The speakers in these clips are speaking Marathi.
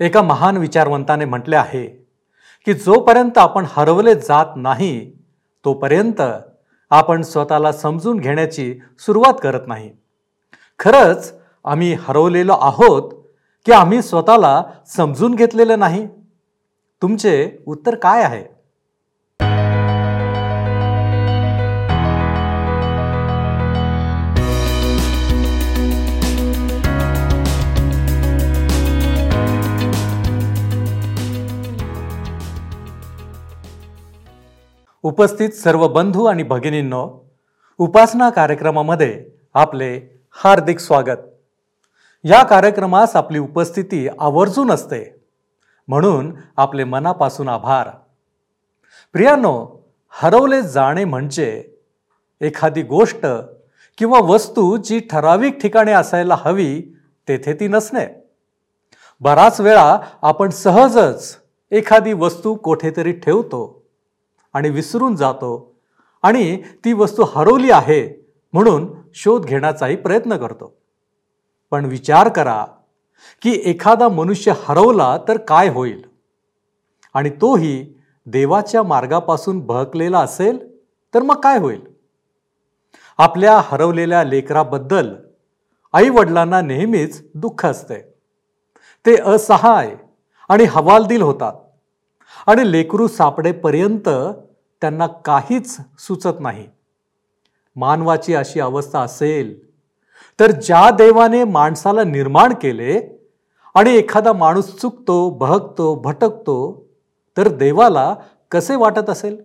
एका महान विचारवंताने म्हटले आहे की जोपर्यंत आपण हरवले जात नाही तोपर्यंत आपण स्वतःला समजून घेण्याची सुरुवात करत नाही. खरंच आम्ही हरवलेलो आहोत की आम्ही स्वतःला समजून घेतलेलं नाही? तुमचे उत्तर काय आहे? उपस्थित सर्व बंधू आणि भगिनींनो उपासना कार्यक्रमामध्ये आपले हार्दिक स्वागत. या कार्यक्रमास आपली उपस्थिती आवर्जून असते. म्हणून आपले मनापासून आभार. प्रियानो हरवले जाणे म्हणजे एखादी गोष्ट किंवा वस्तू जी ठराविक ठिकाणी असायला हवी तेथे ती नसणे. बराच वेळा आपण सहजच एखादी वस्तू कोठेतरी ठेवतो. आणि विसरून जातो. आणि ती वस्तू हरवली आहे म्हणून शोध घेण्याचाही प्रयत्न करतो. पण विचार करा की एखादा मनुष्य हरवला तर काय होईल? आणि तोही देवाच्या मार्गापासून बहकलेला असेल तर मग काय होईल? आपल्या हरवलेल्या लेकराबद्दल आई वडिलांना नेहमीच दुःख असते. ते असहाय आणि हवालदिल होतात. आणि लेकरू सापडेपर्यंत त्यांना काहीच सुचत नाही. मानवाची अशी अवस्था असेल तर ज्या देवाने माणसाला निर्माण केले आणि एखादा माणूस चुकतो बहकतो भटकतो तर देवाला कसे वाटत असेल?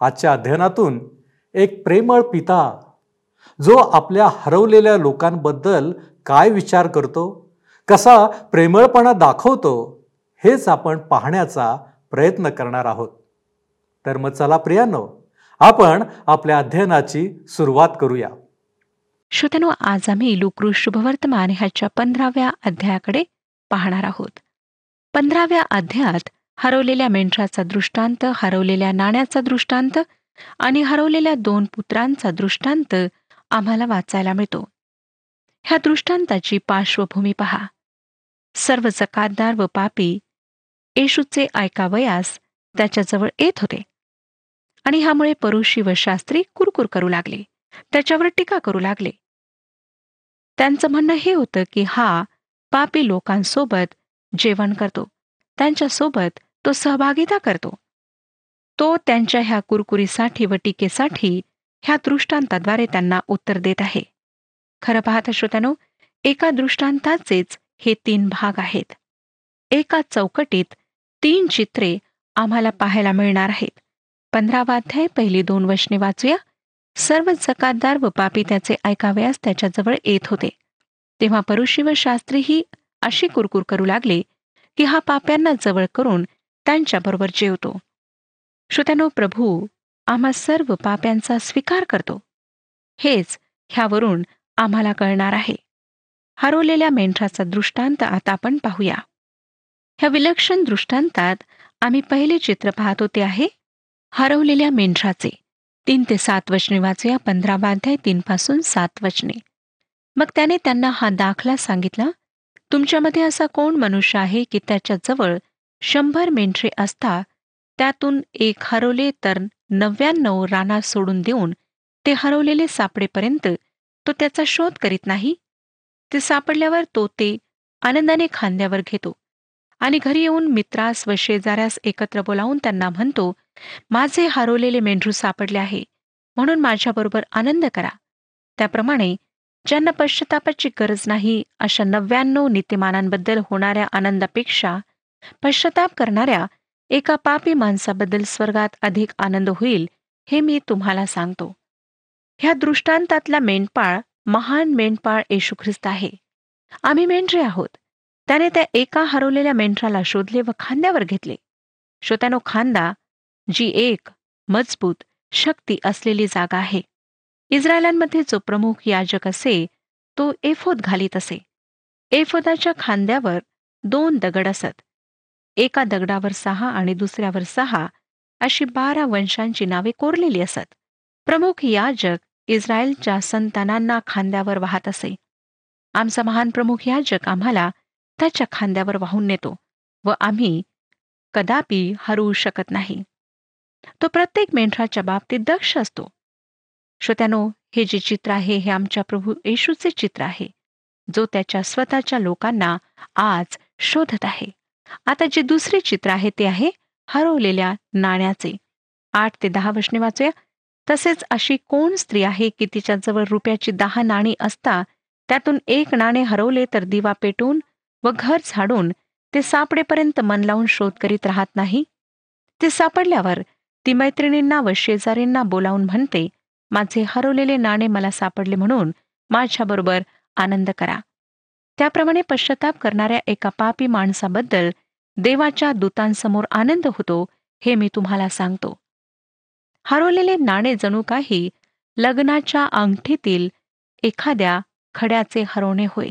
आजच्या अध्ययनातून एक प्रेमळ पिता जो आपल्या हरवलेल्या लोकांबद्दल काय विचार करतो कसा प्रेमळपणा दाखवतो हेच आपण पाहण्याचा प्रयत्न करणार आहोत. तर मग चला प्रियानो आपण आपल्या अध्ययनाची सुरुवात करूया. श्रोत्यानो आज आम्ही लुक्रू शुभवर्तमान ह्याच्या पंधराव्या अध्यायाकडे पाहणार आहोत. पंधराव्या अध्यायात हरवलेल्या मेंढराचा दृष्टांत हरवलेल्या नाण्याचा दृष्टांत आणि हरवलेल्या दोन पुत्रांचा दृष्टांत आम्हाला वाचायला मिळतो. ह्या दृष्टांताची पार्श्वभूमी पहा. सर्व जकातदार व पापी येशूचे ऐकावयास त्याच्याजवळ येत होते. आणि ह्यामुळे परुषी व शास्त्री कुरकुर करू लागले. त्याच्यावर टीका करू लागले. त्यांचं म्हणणं हे होतं की हा पापी लोकांसोबत जेवण करतो. त्यांच्यासोबत तो सहभागिता करतो. तो त्यांच्या ह्या कुरकुरीसाठी व टीकेसाठी ह्या दृष्टांताद्वारे त्यांना उत्तर देत आहे. खरं पाहता श्रोत्यानो एका दृष्टांताचेच हे तीन भाग आहेत. एका चौकटीत तीन चित्रे आम्हाला पाहायला मिळणार आहेत. पंधरावा अध्याय पहिली दोन वशने वाचूया. सर्व जकातदार व पापी त्याचे ऐकावयास त्याच्याजवळ येत होते. तेव्हा परुषी व शास्त्रीही अशी कुरकुर करू लागले की हा पाप्यांना जवळ करून त्यांच्याबरोबर जेवतो. श्रोत्यानो प्रभू आम्हा सर्व पाप्यांचा स्वीकार करतो. हेच ह्यावरून आम्हाला कळणार आहे. हरवलेल्या मेंढराचा दृष्टांत आता आपण पाहूया. ह्या विलक्षण दृष्टांतात आम्ही पहिले चित्र पाहतो ते आहे हरवलेल्या मेंढराचे. तीन ते सात वचने वाचूया पंधरावाध्याय तीनपासून तीन पासून सात वचने. मग त्याने त्यांना हा दाखला सांगितला तुमच्यामध्ये असा कोण मनुष्य आहे की त्याच्याजवळ शंभर मेंढरे असता त्यातून एक हरवले तर नव्याण्णव रानात सोडून देऊन ते हरवलेले सापडेपर्यंत तो त्याचा शोध करीत नाही? ते सापडल्यावर तो ते आनंदाने खांद्यावर घेतो. आणि घरी येऊन मित्रास व शेजाऱ्यास एकत्र बोलावून त्यांना म्हणतो माझे हरवलेले मेंढरू सापडले आहे म्हणून माझ्याबरोबर आनंद करा. त्याप्रमाणे ज्यांना पश्चातापाची गरज नाही अशा नव्याण्णव नीतिमानांबद्दल होणाऱ्या आनंदापेक्षा पश्चाताप करणाऱ्या एका पापी माणसाबद्दल स्वर्गात अधिक आनंद होईल हे मी तुम्हाला सांगतो. ह्या दृष्टांतातला मेंढपाळ महान मेंढपाळ येशू ख्रिस्त आहे. आम्ही मेंढरे आहोत. त्याने त्या एका हरवलेल्या मेंढराला शोधले व खांद्यावर घेतले. श्रोत्यानो खांदा जी एक मजबूत शक्ती असलेली जागा आहे. इस्रायलांमध्ये जो प्रमुख याजक असे तो एफोद घालीत असे. एफोदाच्या खांद्यावर दोन दगड असत. एका दगडावर सहा आणि दुसऱ्यावर सहा अशी बारा वंशांची नावे कोरलेली असत. प्रमुख याजक इस्रायलच्या संतानांना खांद्यावर वाहत असे. आमचा महान प्रमुख याजक आम्हाला स्वतःच्या खांद्यावर वाहून नेतो व आम्ही कदापि हरवू शकत नाही. तो प्रत्येक मेंढराच्या बाबतीत दक्ष असतो. श्रोत्यानो हे जे चित्र आहे हे आमच्या प्रभू येशूचे चित्र आहे जो त्याच्या स्वतःच्या लोकांना आज शोधत आहे. आता जे दुसरे चित्र आहे ते आहे हरवलेल्या नाण्याचे. आठ ते दहा वशने वाचूया. तसेच अशी कोण स्त्री आहे की तिच्याजवळ रुपयाची दहा नाणी असता त्यातून एक नाणे हरवले तर दिवा पेटून व घर झाडून ते सापडेपर्यंत मन लावून शोध करीत राहत नाही? ते सापडल्यावर ती मैत्रिणींना व शेजारींना बोलावून म्हणते माझे हरवलेले नाणे मला सापडले म्हणून माझ्याबरोबर आनंद करा. त्याप्रमाणे पश्चाताप करणाऱ्या एका पापी माणसाबद्दल देवाच्या दूतांसमोर आनंद होतो हे मी तुम्हाला सांगतो. हरवलेले नाणे जणू काही लग्नाच्या अंगठीतील एखाद्या खड्याचे हरवणे होय.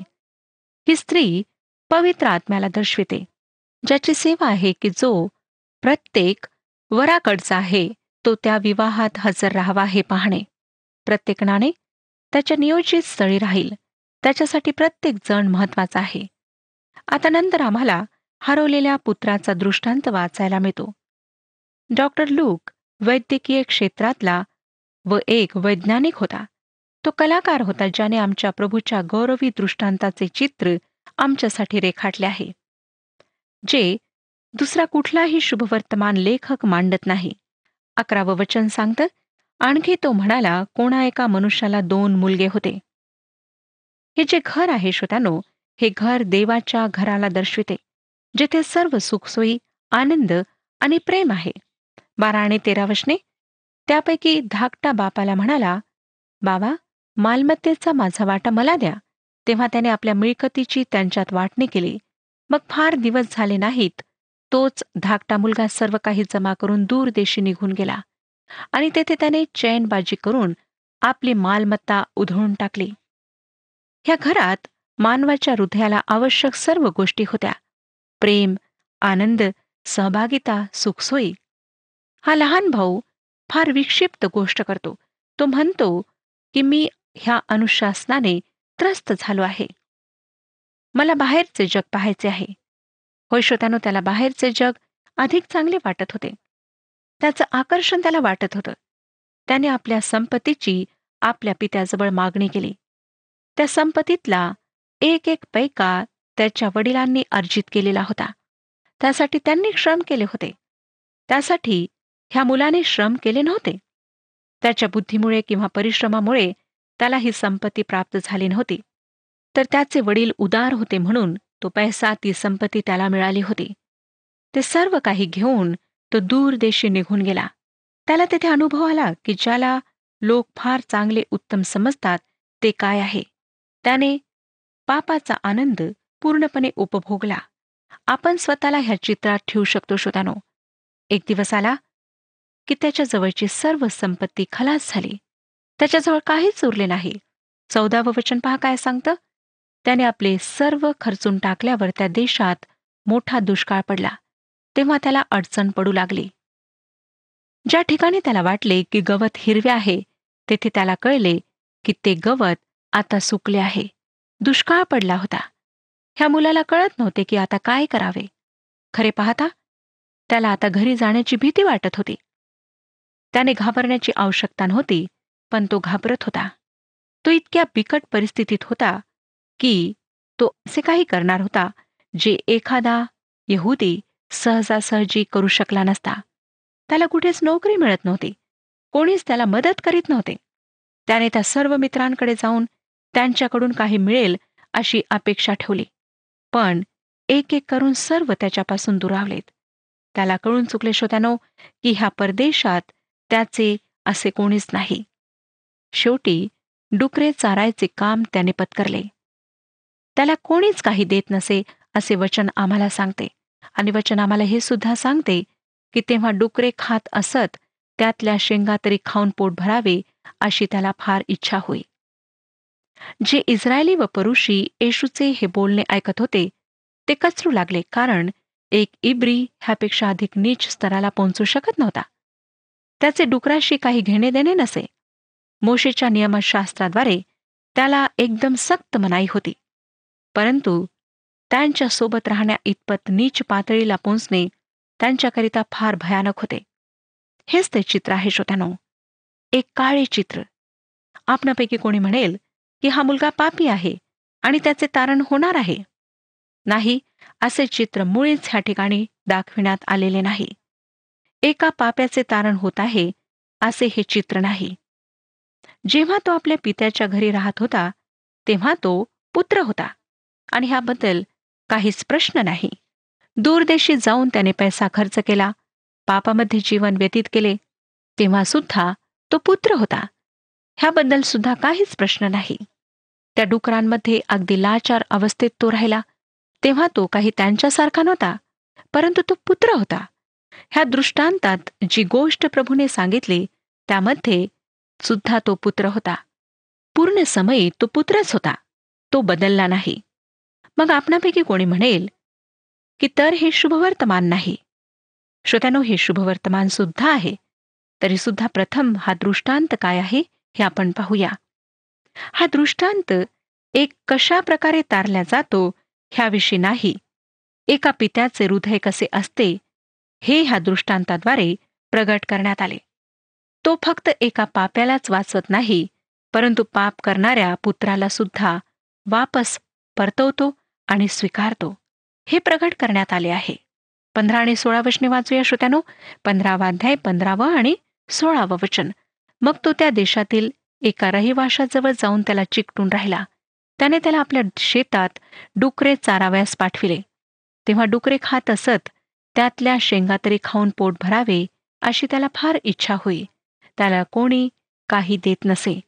ही स्त्री पवित्र आत्म्याला दर्शविते ज्याची सेवा आहे की जो प्रत्येक वराकडचा आहे तो त्या विवाहात हजर राहावा हे पाहणे. प्रत्येक नाणे त्याच्या नियोजित स्थळी राहील त्याच्यासाठी प्रत्येक जण महत्त्वाचा आहे. आता नंतर आम्हाला हरवलेल्या पुत्राचा दृष्टांत वाचायला मिळतो. डॉक्टर लूक वैद्यकीय क्षेत्रातला व एक वैज्ञानिक होता. तो कलाकार होता ज्याने आमच्या प्रभूच्या गौरवी दृष्टांताचे चित्र आमच्यासाठी रेखाटले आहे. जे दुसरा कुठलाही शुभवर्तमान लेखक मांडत नाही. अकरावं वचन सांगतं आणखी तो म्हणाला कोणा एका मनुष्याला दोन मुलगे होते. हे जे घर आहे श्रोत्यानो हे घर देवाच्या घराला दर्शविते जेथे सर्व सुखसोयी आनंद आणि प्रेम आहे. बारा आणि तेरा वशने त्यापैकी धाकटा बापाला म्हणाला बाबा मालमत्तेचा माझा वाटा मला द्या. तेव्हा त्याने आपल्या मिळकतीची त्यांच्यात वाटणी केली. मग फार दिवस झाले नाहीत. तोच धाकटा मुलगा सर्व काही जमा करून दूरदेशी निघून गेला. आणि तेथे त्याने चैनबाजी करून आपली मालमत्ता उधळून टाकली. ह्या घरात मानवाच्या हृदयाला आवश्यक सर्व गोष्टी होत्या. प्रेम आनंद सहभागिता सुखसोयी. हा लहान भाऊ फार विक्षिप्त गोष्ट करतो. तो म्हणतो की मी ह्या अनुशासनाने त्रस्त झालो आहे. मला बाहेरचे जग पाहायचे आहे. होय श्रोत्यानो त्याला बाहेरचे जग अधिक चांगले वाटत होते. त्याचं आकर्षण त्याला वाटत होतं. त्याने आपल्या संपत्तीची आपल्या पित्याजवळ मागणी केली. त्या संपत्तीतला एक एक पैका त्याच्या वडिलांनी अर्जित केलेला होता. त्यासाठी त्यांनी श्रम केले होते. त्यासाठी ह्या मुलाने श्रम केले नव्हते. त्याच्या बुद्धीमुळे किंवा परिश्रमामुळे त्याला ही संपत्ती प्राप्त झाली नव्हती. तर त्याचे वडील उदार होते म्हणून तो पैसा ती संपत्ती त्याला मिळाली होती. ते सर्व काही घेऊन तो दूर देशी निघून गेला. त्याला तेथे अनुभव आला की ज्याला लोक फार चांगले उत्तम समजतात ते काय आहे? त्याने पापाचा आनंद पूर्णपणे उपभोगला. आपण स्वतःला ह्या चित्रात ठेवू शकतो श्रोतानो एक दिवस आला की त्याच्या जवळची सर्व संपत्ती खलास झाली. त्याच्याजवळ काहीच उरले नाही. चौदावं वचन पहा काय सांगतं? त्याने आपले सर्व खर्चून टाकल्यावर त्या देशात मोठा दुष्काळ पडला. तेव्हा त्याला अडचण पडू लागली. ज्या ठिकाणी त्याला वाटले की गवत हिरवे आहे तेथे त्याला कळले की ते गवत आता सुकले आहे. दुष्काळ पडला होता. ह्या मुलाला कळत नव्हते की आता काय करावे. खरे पाहता त्याला आता घरी जाण्याची भीती वाटत होती. त्याने घाबरण्याची आवश्यकता नव्हती पण तो घाबरत होता. तो इतक्या बिकट परिस्थितीत होता की तो असे काही करणार होता जे एखादा यहुदी सहजासहजी करू शकला नसता. त्याला कुठेच नोकरी मिळत नव्हती. कोणीच त्याला मदत करीत नव्हते. त्याने त्या सर्व मित्रांकडे जाऊन त्यांच्याकडून काही मिळेल अशी अपेक्षा ठेवली. पण एक एक करून सर्व त्याच्यापासून दुरावलेत. त्याला कळून चुकले श्रोत्यानो की ह्या परदेशात त्याचे असे कोणीच नाही. शेवटी डुकरे चारायचे काम त्याने पत्करले. त्याला कोणीच काही देत नसे असे वचन आम्हाला सांगते. आणि वचन आम्हाला हे सुद्धा सांगते की तेव्हा डुकरे खात असत त्यातल्या शेंगा तरी खाऊन पोट भरावे अशी त्याला फार इच्छा होई जे इस्रायली व परुषी येशूचे हे बोलणे ऐकत होते ते कचरू लागले कारण एक इब्री ह्यापेक्षा अधिक नीच स्तराला पोहोचू शकत नव्हता. त्याचे डुकराशी काही घेणे देणे नसे. मोशेच्या नियमशास्त्राद्वारे त्याला एकदम सक्त मनाई होती. परंतु त्यांच्यासोबत राहण्या इतपत नीच पातळीला पोचणे त्यांच्याकरिता फार भयानक होते. हेच ते चित्र आहे श्रोत्यानो. एक काळे चित्र. आपणापैकी कोणी म्हणेल की हा मुलगा पापी आहे आणि त्याचे तारण होणार आहे. नाही असे चित्र मुळीच ह्या ठिकाणी दाखविण्यात आलेले नाही. एका पाप्याचे तारण होत आहे असे हे चित्र नाही. जेव्हा तो आपल्या पित्याच्या घरी राहत होता तेव्हा तो पुत्र होता. आणि ह्याबद्दल काहीच प्रश्न नाही. दूरदेशी जाऊन त्याने पैसा खर्च केला पापामध्ये जीवन व्यतीत केले तेव्हा सुद्धा तो पुत्र होता. ह्याबद्दल सुद्धा काहीच प्रश्न नाही. त्या डुकरांमध्ये अगदी लाचार अवस्थेत तो राहिला. तेव्हा तो काही त्यांच्यासारखा नव्हता परंतु तो पुत्र होता. ह्या दृष्टांतात जी गोष्ट प्रभूने सांगितली त्यामध्ये सुद्धा तो पुत्र होता. पूर्ण समयी तो पुत्रच होता. तो बदलला नाही. मग आपणापैकी कोणी म्हणेल की तर हे शुभवर्तमान नाही. श्रोत्यानो हे शुभवर्तमान सुद्धा आहे. तरी सुद्धा प्रथम हा दृष्टांत काय आहे हे आपण पाहूया. हा दृष्टांत एक कशा प्रकारे तारला जातो ह्याविषयी नाही. एका पित्याचे हृदय कसे असते हे ह्या दृष्टांताद्वारे प्रगट करण्यात आले. तो फक्त एका पाप्यालाच वाचवत नाही परंतु पाप करणाऱ्या पुत्राला सुद्धा वापस परतवतो आणि स्वीकारतो. हे प्रगट करण्यात आले आहे. पंधरा आणि सोळा वचने वाचूया श्रोत्यानो. पंधरावा अध्याय पंधरावं आणि सोळावं वचन. मग तो त्या देशातील एका रहिवाशाजवळ जाऊन त्याला चिकटून राहिला. त्याने त्याला आपल्या शेतात डुकरे चाराव्यास पाठविले. तेव्हा डुकरे खात असत त्यातल्या शेंगा तरी खाऊन पोट भरावे अशी त्याला फार इच्छा होई. त्याला कोणी काही देत नसे.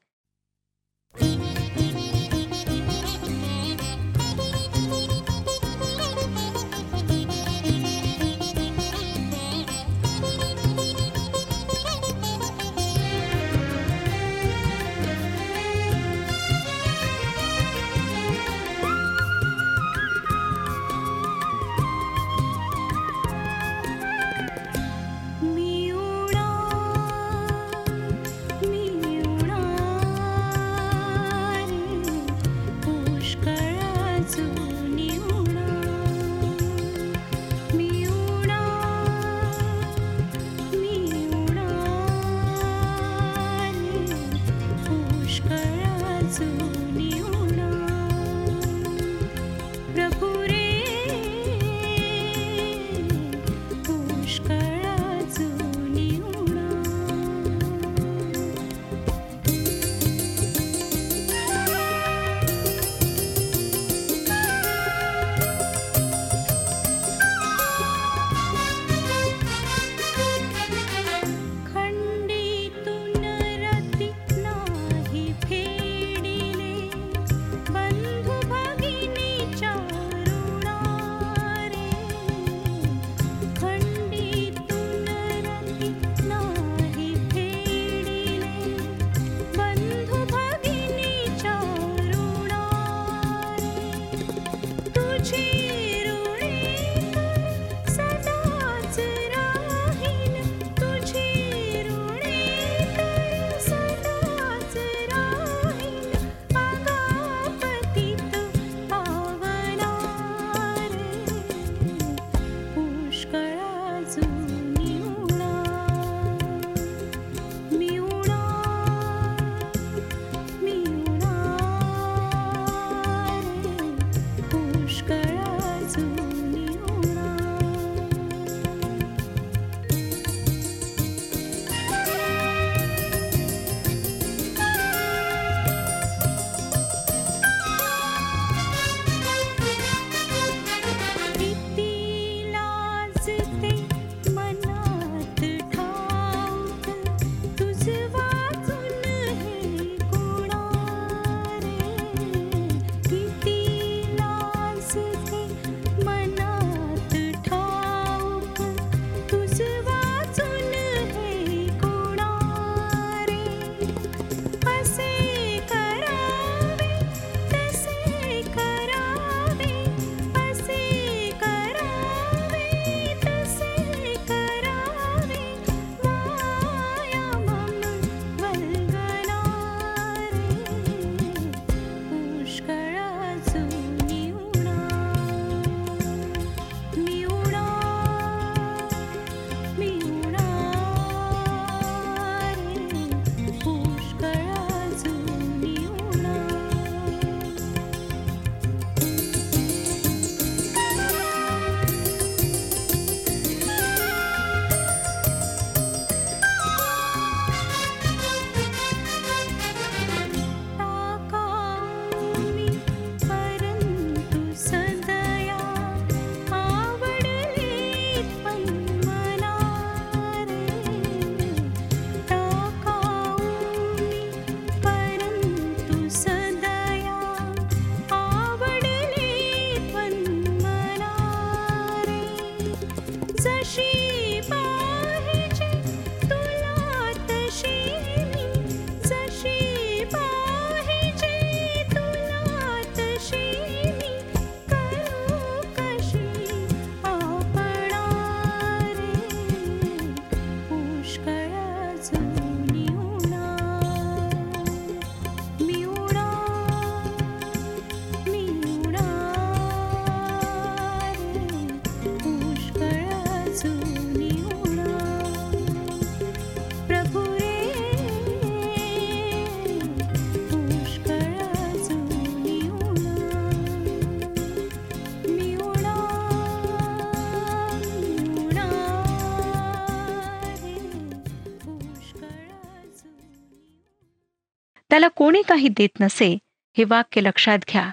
त्याला कोणी काही देत नसे हे वाक्य लक्षात घ्या.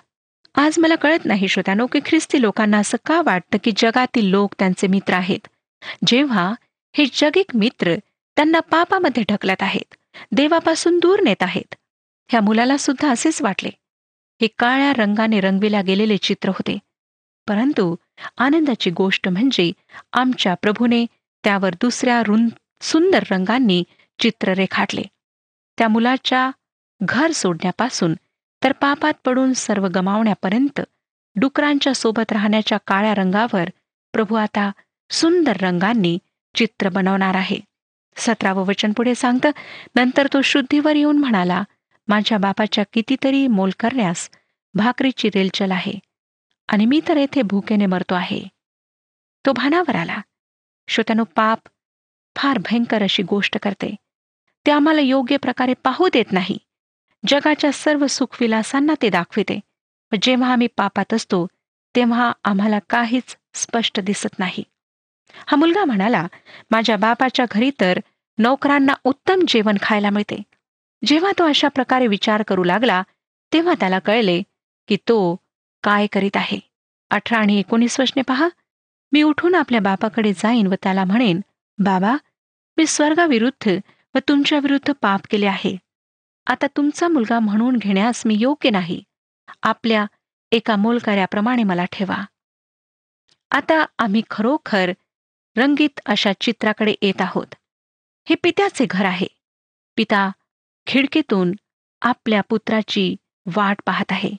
आज मला कळत नाही श्रोत्यानो की ख्रिस्ती लोकांना असं का वाटतं की जगातील लोक त्यांचे मित्र आहेत? जेव्हा हे जगिक मित्र त्यांना पापामध्ये ढकलत आहेत देवापासून दूर नेत आहेत ह्या मुलाला सुद्धा असेच वाटले. हे काळ्या रंगाने रंगविल्या गेलेले चित्र होते. परंतु आनंदाची गोष्ट म्हणजे आमच्या प्रभूने त्यावर दुसऱ्या रुंद सुंदर रंगांनी चित्र रेखाटले त्या मुलाच्या घर सोडण्यापासून तर पापात पडून सर्व गमावण्यापर्यंत डुकरांच्या सोबत राहण्याच्या काळ्या रंगावर प्रभू आता सुंदर रंगांनी चित्र बनवणार आहे. सतरावं वचन पुढे सांगतं नंतर तो शुद्धीवर येऊन म्हणाला माझ्या बापाच्या कितीतरी मोल करण्यास भाकरीची रेलचल आहे आणि मी तर येथे भूकेने मरतो आहे. तो भानावर आला. श्रोत्यानो पाप फार भयंकर अशी गोष्ट करते. ते आम्हाला योग्य प्रकारे पाहू देत नाही. जगाच्या सर्व सुखविलासांना ते दाखविते. जेव्हा आम्ही पापात असतो तेव्हा आम्हाला काहीच स्पष्ट दिसत नाही. हा मुलगा म्हणाला माझ्या बापाच्या घरी तर नोकरांना उत्तम जेवण खायला मिळते. जेव्हा तो अशा प्रकारे विचार करू लागला तेव्हा त्याला कळले की तो काय करीत आहे. अठरा आणि एकोणीस वचने पहा. मी उठून आपल्या बापाकडे जाईन व त्याला म्हणेन बाबा मी स्वर्गाविरुद्ध व तुमच्याविरुद्ध पाप केले आहे. आता तुमचा मुलगा म्हणून घेण्यास मी योग्य नाही. आपल्या एका मोलकऱ्याप्रमाणे मला ठेवा. आता आम्ही खरोखर रंगीत अशा चित्राकडे येत आहोत. हे पित्याचे घर आहे. पिता खिडकीतून आपल्या पुत्राची वाट पाहत आहे.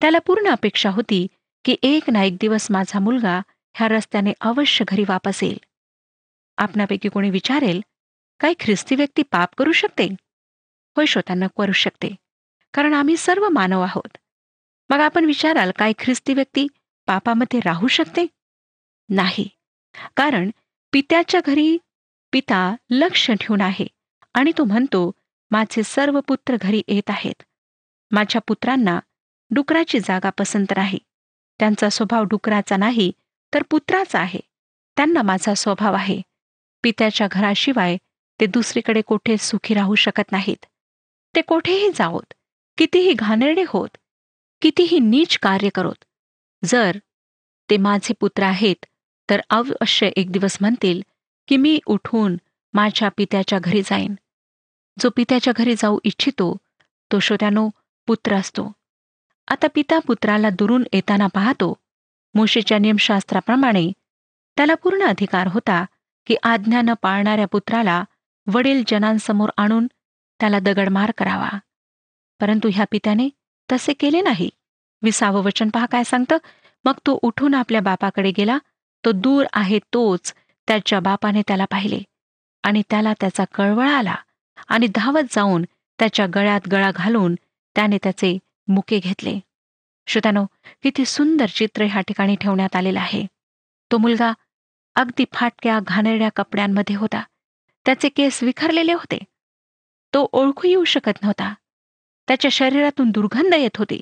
त्याला पूर्ण अपेक्षा होती की एक ना एक दिवस माझा मुलगा ह्या रस्त्याने अवश्य घरी वापस येईल. आपणापैकी कोणी विचारेल काही ख्रिस्ती व्यक्ती पाप करू शकते? होय श्रोतांना करू शकते. कारण आम्ही सर्व मानव आहोत. मग आपण विचाराल काय ख्रिस्ती व्यक्ती पापामध्ये राहू शकते? नाही. कारण पित्याच्या घरी पिता लक्ष ठेवून आहे आणि तो म्हणतो माझे सर्व पुत्र घरी येत आहेत. माझ्या पुत्रांना डुकराची जागा पसंत नाही. त्यांचा स्वभाव डुकराचा नाही तर पुत्राचा आहे. त्यांना माझा स्वभाव आहे. पित्याच्या घराशिवाय ते दुसरीकडे कोठे सुखी राहू शकत नाहीत. ते कोठेही जावोत कितीही घाणेरडे होत कितीही नीच कार्य करोत. जर ते माझे पुत्र आहेत तर अवश्य एक दिवस म्हणतील की मी उठून माझ्या पित्याच्या घरी जाईन. जो पित्याच्या घरी जाऊ इच्छितो तो श्रोत्यानो पुत्र असतो. आता पिता पुत्राला दुरून येताना पाहतो. मोशेच्या नियमशास्त्राप्रमाणे त्याला पूर्ण अधिकार होता की आज्ञा न पाळणाऱ्या पुत्राला वडील जनांसमोर आणून त्याला दगडमार करावा. परंतु ह्या पित्याने तसे केले नाही. विसावं वचन पहा काय सांगतं? मग तो उठून आपल्या बापाकडे गेला. तो दूर आहे तोच त्याच्या बापाने त्याला पाहिले. आणि त्याला त्याचा कळवळ आला. आणि धावत जाऊन त्याच्या गळ्यात गळा घालून त्याने त्याचे मुके घेतले. श्रोत्यानो किती सुंदर चित्र ह्या ठिकाणी ठेवण्यात आलेलं आहे. तो मुलगा अगदी फाटक्या घाणेरड्या कपड्यांमध्ये होता. त्याचे केस विखरलेले होते. तो ओळखू येऊ शकत नव्हता. त्याच्या शरीरातून दुर्गंध येत होती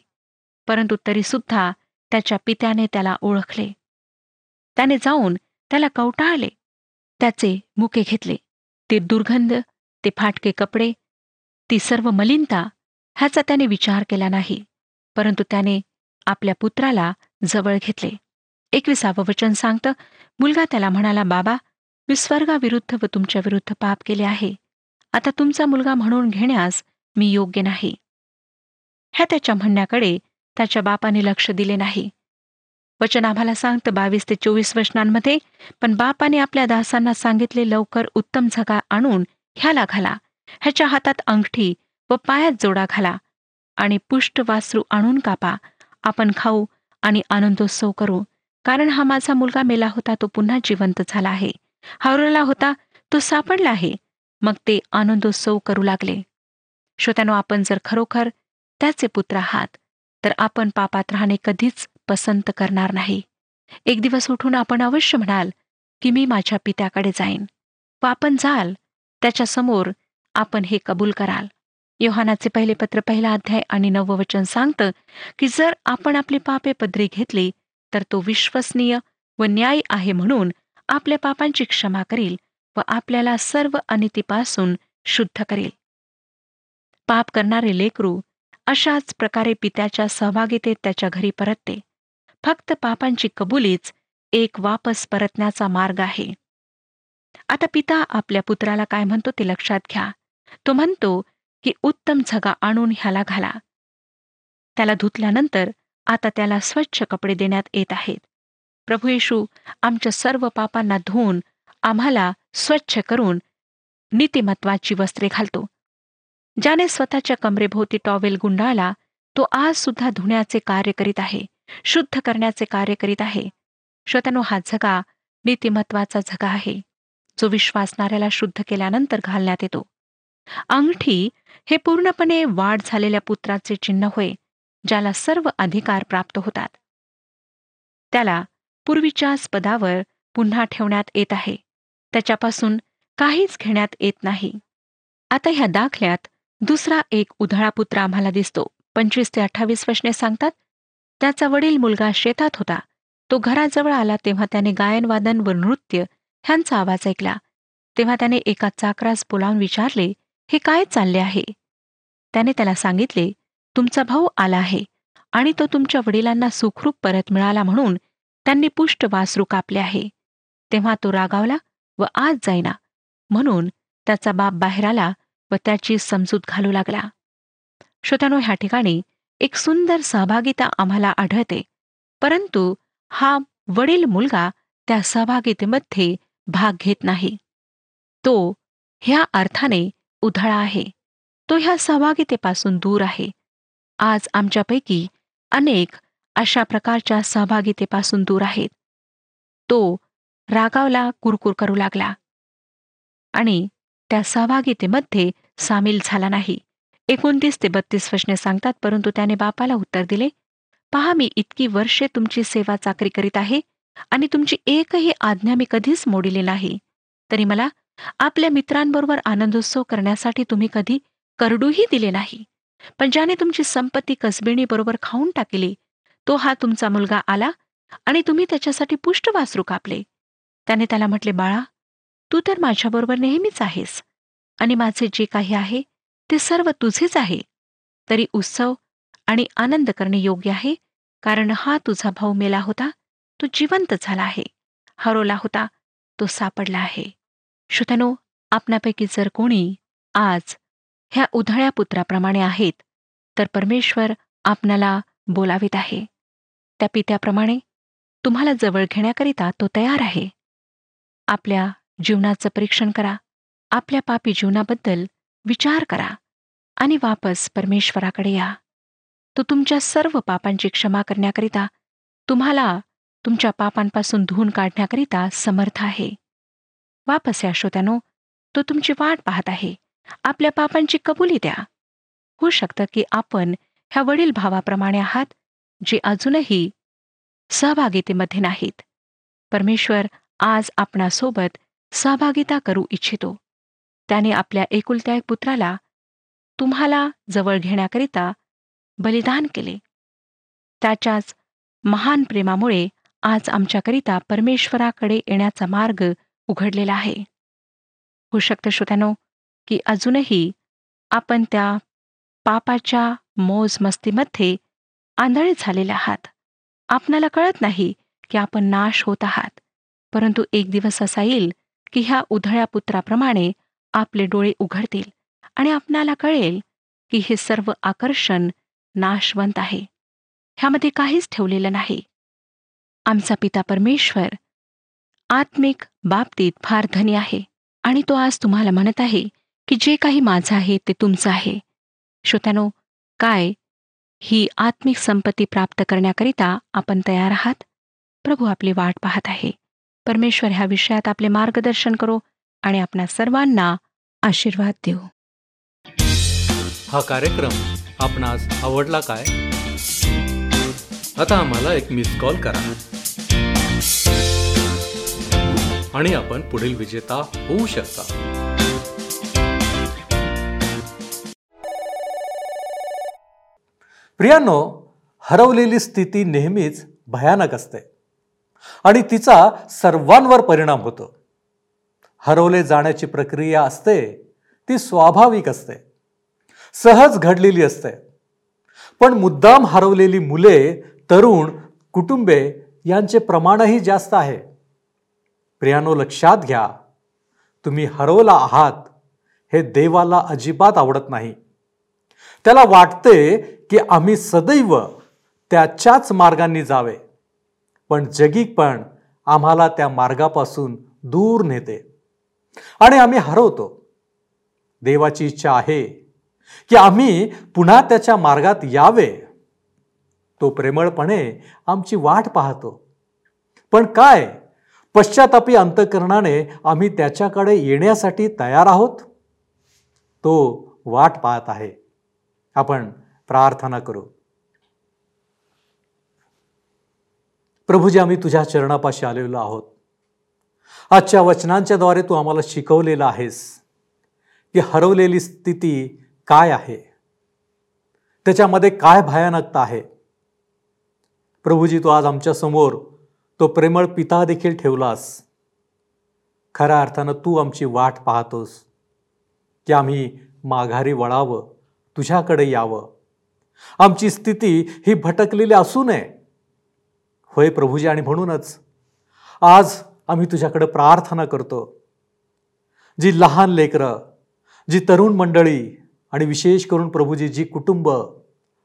परंतु तरी सुद्धा त्याच्या पित्याने त्याला ओळखले. त्याने जाऊन त्याला कवटाळले. त्याचे मुके घेतले. ते दुर्गंध ते फाटके कपडे ती सर्व मलिनता ह्याचा त्याने विचार केला नाही परंतु त्याने आपल्या पुत्राला जवळ घेतले. एकविसावं वचन सांगतं मुलगा त्याला म्हणाला बाबा मी स्वर्गाविरुद्ध व तुमच्याविरुद्ध पाप केले आहे. आता तुमचा मुलगा म्हणून घेण्यास मी योग्य नाही. ह्या त्याच्या म्हणण्याकडे त्याच्या बापाने लक्ष दिले नाही. वचन आम्हाला सांगतं बावीस ते चोवीस वचनांमध्ये पण बापाने आपल्या दासांना सांगितले लवकर उत्तम झगा आणून ह्याला घाला. ह्याच्या हातात अंगठी व पायात जोडा घाला आणि पुष्ट वासरू आणून कापा. आपण खाऊ आणि आनंदोत्सव करू. कारण हा माझा मुलगा मेला होता तो पुन्हा जिवंत झाला आहे. हरवला होता तो सापडला आहे. मग ते आनंदोत्सव करू लागले. श्रोत्यानो आपण जर खरोखर त्याचे पुत्र आहात तर आपण पापात राहणे कधीच पसंत करणार नाही. एक दिवस उठून आपण अवश्य म्हणाल की मी माझ्या पित्याकडे जाईन व आपण जाल त्याच्यासमोर आपण हे कबूल कराल. योहानाचे पहिले पत्र पहिला अध्याय आणि नववचन सांगतं की जर आपण आपली पापे पदरी घेतली तर तो विश्वसनीय व न्याय आहे म्हणून आपल्या पापांची क्षमा करील व आपल्याला सर्व अनितीपासून शुद्ध करेल. पाप करणारे लेकरू अशाच प्रकारे पित्याच्या सहभागितेत त्याच्या घरी परतते. फक्त पापांची कबुलीच एक वापस परतण्याचा मार्ग आहे. आता पिता आपल्या पुत्राला काय म्हणतो ते लक्षात घ्या. तो म्हणतो की उत्तम झगा आणून ह्याला घाला. त्याला धुतल्यानंतर आता त्याला स्वच्छ कपडे देण्यात येत आहेत. प्रभू येशू आमच्या सर्व पापांना धुवून आम्हाला स्वच्छ करून नीतिमत्वाची वस्त्रे घालतो. ज्याने स्वतःच्या कमरेभोवती टॉवेल गुंडाळला तो आज सुद्धा धुण्याचे कार्य करीत आहे शुद्ध करण्याचे कार्य करीत आहे. श्रोत्यानो हा झगा नीतिमत्वाचा झगा आहे जो विश्वासणाऱ्याला शुद्ध केल्यानंतर घालण्यात येतो. अंगठी हे पूर्णपणे वाढ झालेल्या पुत्राचे चिन्ह होय ज्याला सर्व अधिकार प्राप्त होतात. त्याला पूर्वीच्याच पदावर पुन्हा ठेवण्यात येत आहे. त्याच्यापासून काहीच घेण्यात येत नाही. आता ह्या दाखल्यात दुसरा एक उधळा पुत्र आम्हाला दिसतो. पंचवीस ते अठ्ठावीस वशने सांगतात त्याचा वडील मुलगा शेतात होता. तो घराजवळ आला तेव्हा त्याने गायनवादन व नृत्य ह्यांचा आवाज ऐकला. तेव्हा त्याने एका चाकरास बोलावून विचारले हे काय चालले आहे? त्याने त्याला सांगितले तुमचा भाऊ आला आहे आणि तो तुमच्या वडिलांना सुखरूप परत मिळाला म्हणून त्यांनी पुष्ट वासरू कापले आहे. तेव्हा तो रागावला व आज जाईना. म्हणून त्याचा बाप बाहेर आला व त्याची समजूत घालू लागला. श्रोत्यानो ह्या ठिकाणी एक सुंदर सहभागिता आम्हाला आढळते. परंतु हा वडील मुलगा त्या सहभागितेमध्ये भाग घेत नाही. तो ह्या अर्थाने उधळा आहे. तो ह्या सहभागितेपासून दूर आहे. आज आमच्यापैकी अनेक अशा प्रकारच्या सहभागितेपासून दूर आहेत. तो रागावला कुरकुर करू लागला. आणि त्या सहभागितेमध्ये सामील झाला नाही. एकोणतीस ते बत्तीस वचने सांगतात परंतु त्याने बापाला उत्तर दिले पहा मी इतकी वर्षे तुमची सेवा चाकरी करीत आहे आणि तुमची एकही आज्ञा मी कधीच मोडिली नाही. तरी मला आपल्या मित्रांबरोबर आनंदोत्सव करण्यासाठी तुम्ही कधी करडूही दिले नाही. पण ज्याने तुमची संपत्ती कसबिणीबरोबर खाऊन टाकली तो हा तुमचा मुलगा आला आणि तुम्ही त्याच्यासाठी पुष्ट वासरू कापले. त्याने त्याला म्हटले बाळा तू तर माझ्याबरोबर नेहमीच आहेस आणि माझे जे काही आहे ते सर्व तुझेच आहे. तरी उत्सव आणि आनंद करणे योग्य आहे कारण हा तुझा भाऊ मेला होता तो जिवंत झाला आहे हरवला होता तो सापडला आहे. श्रोत्यानो आपणापैकी जर कोणी आज ह्या उधळ्या पुत्राप्रमाणे आहेत तर परमेश्वर आपणाला बोलावीत आहे. त्या पित्याप्रमाणे तुम्हाला जवळ घेण्याकरिता तो तयार आहे. आपल्या जीवनाचं परीक्षण करा. आपल्या पापी जीवनाबद्दल विचार करा आणि वापस परमेश्वराकडे या. तो तुमच्या सर्व पापांची क्षमा करण्याकरिता तुम्हाला तुमच्या पापांपासून धुवून काढण्याकरिता समर्थ आहे. वापस या श्रोत्यानो. तो तुमची वाट पाहत आहे. आपल्या पापांची कबुली द्या. होऊ शकतं की आपण ह्या वडील भावाप्रमाणे आहात जे अजूनही सहभागितेमध्ये नाहीत. परमेश्वर आज आपणासोबत सहभागिता करू इच्छितो. त्याने आपल्या एकुलत्या एक पुत्राला तुम्हाला जवळ घेण्याकरिता बलिदान केले. त्याच्याच महान प्रेमामुळे आज आमच्याकरिता परमेश्वराकडे येण्याचा मार्ग उघडलेला आहे. होऊ शकतं श्रोत्यानो की अजूनही आपण त्या पापाच्या मोजमस्तीमध्ये आंधळे झालेले आहात. आपणाला कळत नाही की आपण नाश होत आहात. परंतु एक दिवस असा येईल की ह्या उधळ्या पुत्राप्रमाणे आपले डोळे उघडतील आणि आपणाला कळेल की हे सर्व आकर्षण नाशवंत आहे. ह्यामध्ये काहीच ठेवलेलं नाही. आमचा पिता परमेश्वर आत्मिक बाबतीत फार धनी आहे आणि तो आज तुम्हाला म्हणत आहे की जे काही माझं आहे ते तुमचं आहे. श्रोत्यानो काय ही आत्मिक संपत्ती प्राप्त करण्याकरिता आपण तयार आहात? प्रभू आपली वाट पाहत आहे. परमेश्वर ह्या विषयात आपले मार्गदर्शन करो आणि आपणा सर्वांना आशीर्वाद देऊ. हा कार्यक्रम आपणास आवडला काय? आता आम्हाला एक मिस कॉल करा. आणि आपण पुढील विजेता होऊ शकता. प्रियांनो हरवलेली स्थिती नेहमीच भयानक असते. आणि तिचा सर्वांवर परिणाम होतो. हरवले जाण्याची प्रक्रिया असते ती स्वाभाविक असते. सहज घडलेली असते. पण मुद्दाम हरवलेली मुले तरुण कुटुंबे यांचे प्रमाणही जास्त आहे. प्रियानो लक्षात घ्या. तुम्ही हरवला आहात हे देवाला अजिबात आवडत नाही. त्याला वाटते की आम्ही सदैव त्याच्याच मार्गांनी जावे. पण जगिकपण आम्हाला त्या मार्गापासून दूर नेते. आणि आम्ही हरवतो. देवाची इच्छा आहे की आम्ही पुन्हा त्याच्या मार्गात यावे. तो प्रेमळपणे आमची वाट पाहतो. पण काय? पश्चातापी अंतकरणाने आम्ही त्याच्याकडे येण्यासाठी तयार आहोत? तो वाट पाहत आहे. आपण प्रार्थना करू. प्रभूजी आम्ही तुझ्या चरणापाशी आलेलो आहोत. आजच्या वचनांच्या द्वारे तू आम्हाला शिकवलेलं आहेस की हरवलेली स्थिती काय आहे? त्याच्यामध्ये काय भयानकता आहे? प्रभूजी तू आज आमच्यासमोर तो प्रेमळ पिता देखील ठेवलास. खऱ्या अर्थानं तू आमची वाट पाहतोस की आम्ही माघारी वळावं तुझ्याकडे यावं. आमची स्थिती ही भटकलेली असू नये. होय प्रभूजी आणि म्हणूनच आज आम्ही तुझ्याकडं प्रार्थना करतो. जी लहान लेकरं जी तरुण मंडळी आणि विशेष करून प्रभूजी जी कुटुंब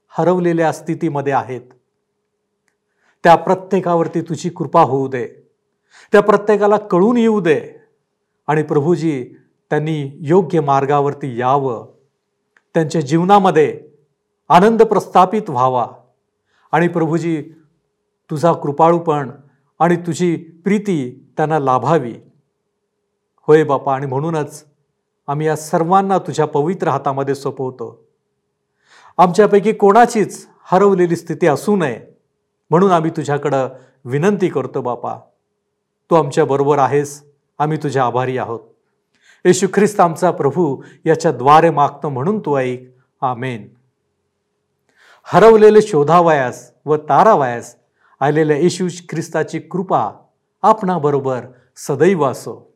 हरवलेल्या स्थितीमध्ये आहेत त्या प्रत्येकावरती तुझी कृपा होऊ दे. त्या प्रत्येकाला कळून येऊ दे. आणि प्रभूजी त्यांनी योग्य मार्गावरती यावं. त्यांच्या जीवनामध्ये आनंद प्रस्थापित व्हावा. आणि प्रभूजी तुझा कृपाळूपण आणि तुझी प्रीती त्यांना लाभावी. होय बापा आणि म्हणूनच आम्ही या सर्वांना तुझ्या पवित्र हातामध्ये सोपवतो. आमच्यापैकी कोणाचीच हरवलेली स्थिती असू नये म्हणून आम्ही तुझ्याकडं विनंती करतो बापा. तू आमच्याबरोबर आहेस आम्ही तुझ्या आभारी आहोत. येशू ख्रिस्त आमचा प्रभू याच्याद्वारे मागतो म्हणून तू ऐक. आमेन. हरवलेले शोधावयास व तारावयास आलेल्या येशू ख्रिस्ताची कृपा आपणाबरोबर सदैव असो.